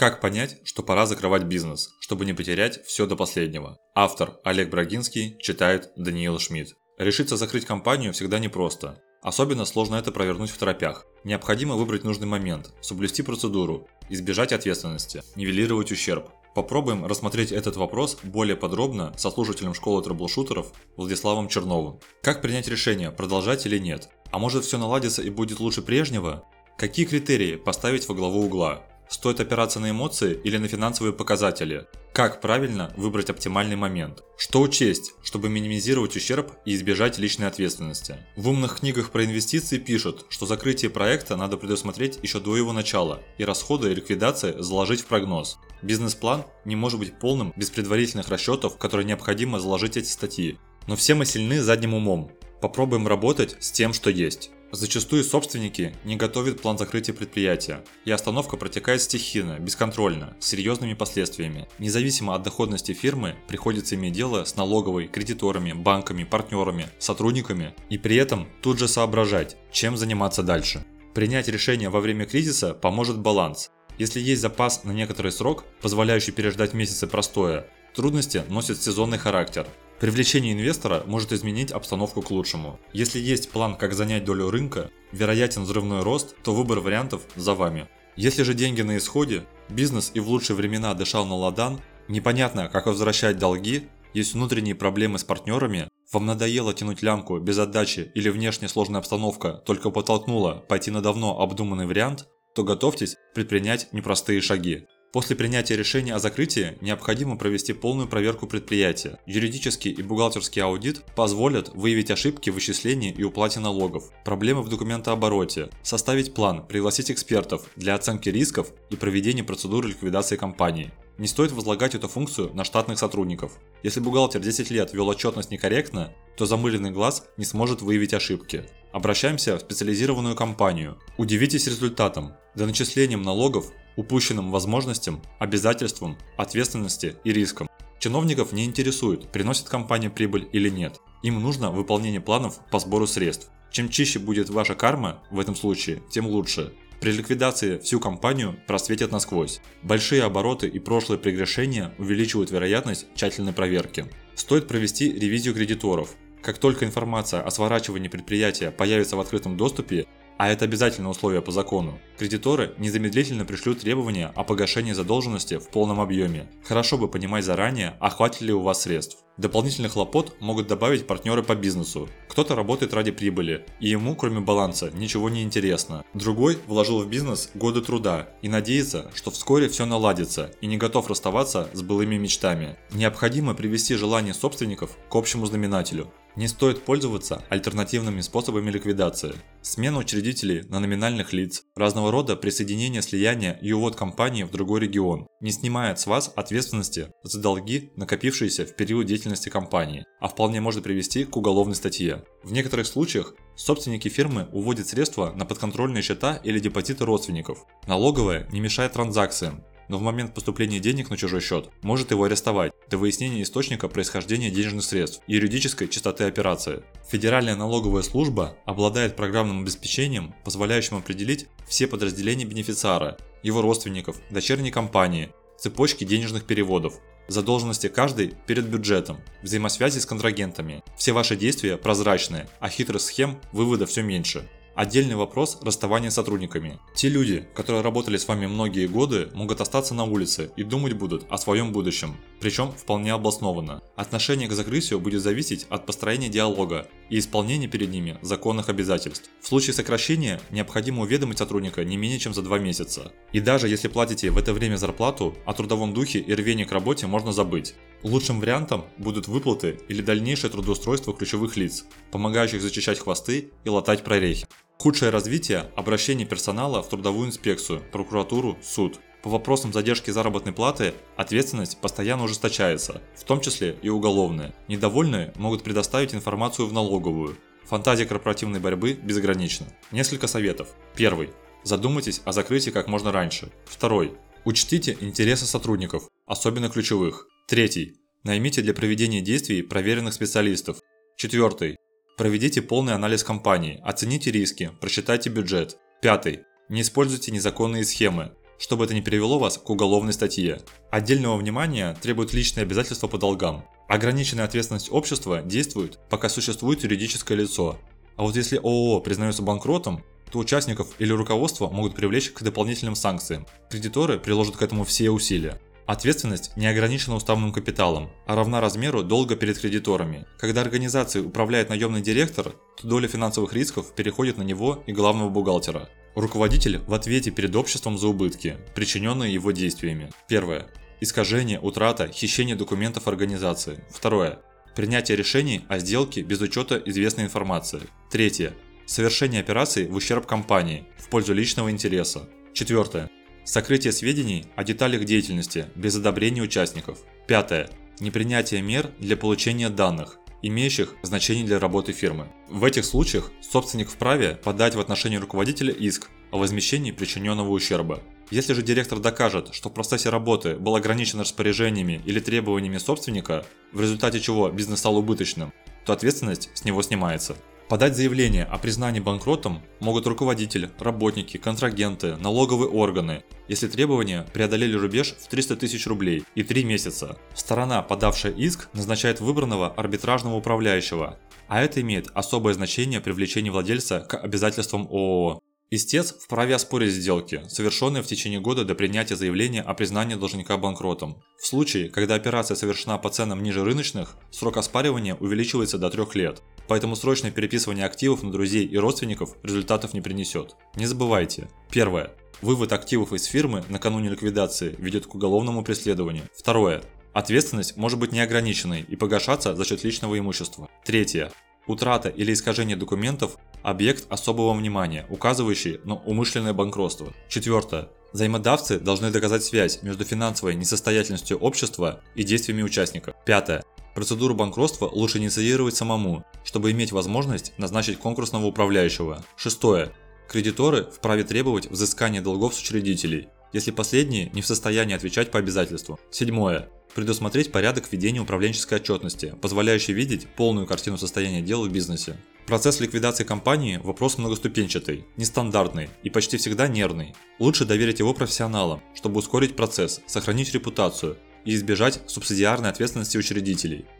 Как понять, что пора закрывать бизнес, чтобы не потерять все до последнего? Автор Олег Брагинский читает Даниил Шмидт. Решиться закрыть компанию всегда непросто. Особенно сложно это провернуть в торопях. Необходимо выбрать нужный момент, соблюсти процедуру, избежать ответственности, нивелировать ущерб. Попробуем рассмотреть этот вопрос более подробно со слушателем школы трэблшутеров Владиславом Черновым. Как принять решение, продолжать или нет? А может все наладится и будет лучше прежнего? Какие критерии поставить во главу угла? Стоит опираться на эмоции или на финансовые показатели? Как правильно выбрать оптимальный момент? Что учесть, чтобы минимизировать ущерб и избежать личной ответственности? В умных книгах про инвестиции пишут, что закрытие проекта надо предусмотреть еще до его начала и расходы и ликвидации заложить в прогноз. Бизнес-план не может быть полным без предварительных расчетов, которые необходимо заложить эти статьи. Но все мы сильны задним умом. Попробуем работать с тем, что есть. Зачастую собственники не готовят план закрытия предприятия, и остановка протекает стихийно, бесконтрольно, с серьезными последствиями. Независимо от доходности фирмы, приходится иметь дело с налоговой, кредиторами, банками, партнерами, сотрудниками, и при этом тут же соображать, чем заниматься дальше. Принять решение во время кризиса поможет баланс. Если есть запас на некоторый срок, позволяющий переждать месяцы простоя, трудности носят сезонный характер, Привлечение инвестора может изменить обстановку к лучшему. Если есть план, как занять долю рынка, вероятен взрывной рост, то выбор вариантов за вами. Если же деньги на исходе, бизнес и в лучшие времена дышал на ладан, непонятно, как возвращать долги, есть внутренние проблемы с партнерами, вам надоело тянуть лямку без отдачи или внешне сложная обстановка только подтолкнула пойти на давно обдуманный вариант, то готовьтесь предпринять непростые шаги. После принятия решения о закрытии необходимо провести полную проверку предприятия. Юридический и бухгалтерский аудит позволят выявить ошибки в вычислении и уплате налогов, проблемы в документообороте, составить план, пригласить экспертов для оценки рисков и проведения процедуры ликвидации компании. Не стоит возлагать эту функцию на штатных сотрудников. Если бухгалтер 10 лет вел отчетность некорректно, то замыленный глаз не сможет выявить ошибки. Обращаемся в специализированную компанию. Удивитесь результатом. До начислением налогов упущенным возможностям, обязательствам, ответственности и рискам. Чиновников не интересует, приносит компания прибыль или нет. Им нужно выполнение планов по сбору средств. Чем чище будет ваша карма в этом случае, тем лучше. При ликвидации всю компанию просветят насквозь. Большие обороты и прошлые прегрешения увеличивают вероятность тщательной проверки. Стоит провести ревизию кредиторов. Как только информация о сворачивании предприятия появится в открытом доступе, а это обязательное условие по закону, кредиторы незамедлительно пришлют требования о погашении задолженности в полном объеме. Хорошо бы понимать заранее, хватит ли у вас средств. Дополнительных хлопот могут добавить партнеры по бизнесу. Кто-то работает ради прибыли, и ему, кроме баланса, ничего не интересно. Другой вложил в бизнес годы труда и надеется, что вскоре все наладится и не готов расставаться с былыми мечтами. Необходимо привести желание собственников к общему знаменателю. Не стоит пользоваться альтернативными способами ликвидации. Смена учредителей на номинальных лиц, разного рода присоединение, слияние и увод компании в другой регион не снимает с вас ответственности за долги, накопившиеся в период деятельности компании, а вполне может привести к уголовной статье. В некоторых случаях собственники фирмы уводят средства на подконтрольные счета или депозиты родственников. Налоговая не мешает транзакциям, но в момент поступления денег на чужой счет может его арестовать до выяснения источника происхождения денежных средств и юридической чистоты операции. Федеральная налоговая служба обладает программным обеспечением, позволяющим определить все подразделения бенефициара, его родственников, дочерней компании, цепочки денежных переводов, задолженности каждой перед бюджетом, взаимосвязи с контрагентами. Все ваши действия прозрачные, а хитрых схем вывода все меньше. Отдельный вопрос – расставание с сотрудниками. Те люди, которые работали с вами многие годы, могут остаться на улице и думать будут о своем будущем, причем вполне обоснованно. Отношение к закрытию будет зависеть от построения диалога и исполнения перед ними законных обязательств. В случае сокращения необходимо уведомить сотрудника не менее чем за два месяца. И даже если платите в это время зарплату, о трудовом духе и рвении к работе можно забыть. Лучшим вариантом будут выплаты или дальнейшее трудоустройство ключевых лиц, помогающих зачищать хвосты и латать прорехи. Худшее развитие – обращение персонала в трудовую инспекцию, прокуратуру, суд. По вопросам задержки заработной платы ответственность постоянно ужесточается, в том числе и уголовная. Недовольные могут предоставить информацию в налоговую. Фантазия корпоративной борьбы безгранична. Несколько советов. Первый. Задумайтесь о закрытии как можно раньше. Второй. Учтите интересы сотрудников, особенно ключевых. Третий. Наймите для проведения действий проверенных специалистов. Четвертый. Проведите полный анализ компании, оцените риски, просчитайте бюджет. Пятый. Не используйте незаконные схемы. Чтобы это не привело вас к уголовной статье. Отдельного внимания требуют личные обязательства по долгам. Ограниченная ответственность общества действует, пока существует юридическое лицо. А вот если ООО признается банкротом, то участников или руководство могут привлечь к дополнительным санкциям. Кредиторы приложат к этому все усилия. Ответственность не ограничена уставным капиталом, а равна размеру долга перед кредиторами. Когда организацией управляет наемный директор, то доля финансовых рисков переходит на него и главного бухгалтера. Руководитель в ответе перед обществом за убытки, причиненные его действиями. Первое. Искажение, утрата, хищение документов организации. Второе. Принятие решений о сделке без учета известной информации. Третье. Совершение операций в ущерб компании, в пользу личного интереса. Четвертое. Сокрытие сведений о деталях деятельности без одобрения участников. Пятое. Непринятие мер для получения данных, имеющих значение для работы фирмы. В этих случаях собственник вправе подать в отношении руководителя иск о возмещении причиненного ущерба. Если же директор докажет, что в процессе работы был ограничен распоряжениями или требованиями собственника, в результате чего бизнес стал убыточным, то ответственность с него снимается. Подать заявление о признании банкротом могут руководитель, работники, контрагенты, налоговые органы, если требования преодолели рубеж в 300 тысяч рублей и 3 месяца. Сторона, подавшая иск, назначает выбранного арбитражного управляющего, а это имеет особое значение при привлечения владельца к обязательствам ООО. Истец вправе оспорить сделки, совершенные в течение года до принятия заявления о признании должника банкротом. В случае, когда операция совершена по ценам ниже рыночных, срок оспаривания увеличивается до 3 лет, поэтому срочное переписывание активов на друзей и родственников результатов не принесет. Не забывайте. Первое. Вывод активов из фирмы накануне ликвидации ведет к уголовному преследованию. Второе. Ответственность может быть неограниченной и погашаться за счет личного имущества. Третье. Утрата или искажение документов – объект особого внимания, указывающий на умышленное банкротство. Четвертое. Взаимодавцы должны доказать связь между финансовой несостоятельностью общества и действиями участников. Пятое. Процедуру банкротства лучше инициировать самому, чтобы иметь возможность назначить конкурсного управляющего. Шестое. Кредиторы вправе требовать взыскания долгов с учредителей, если последние не в состоянии отвечать по обязательству. Седьмое. Предусмотреть порядок ведения управленческой отчетности, позволяющий видеть полную картину состояния дел в бизнесе. Процесс ликвидации компании – вопрос многоступенчатый, нестандартный и почти всегда нервный. Лучше доверить его профессионалам, чтобы ускорить процесс, сохранить репутацию и избежать субсидиарной ответственности учредителей –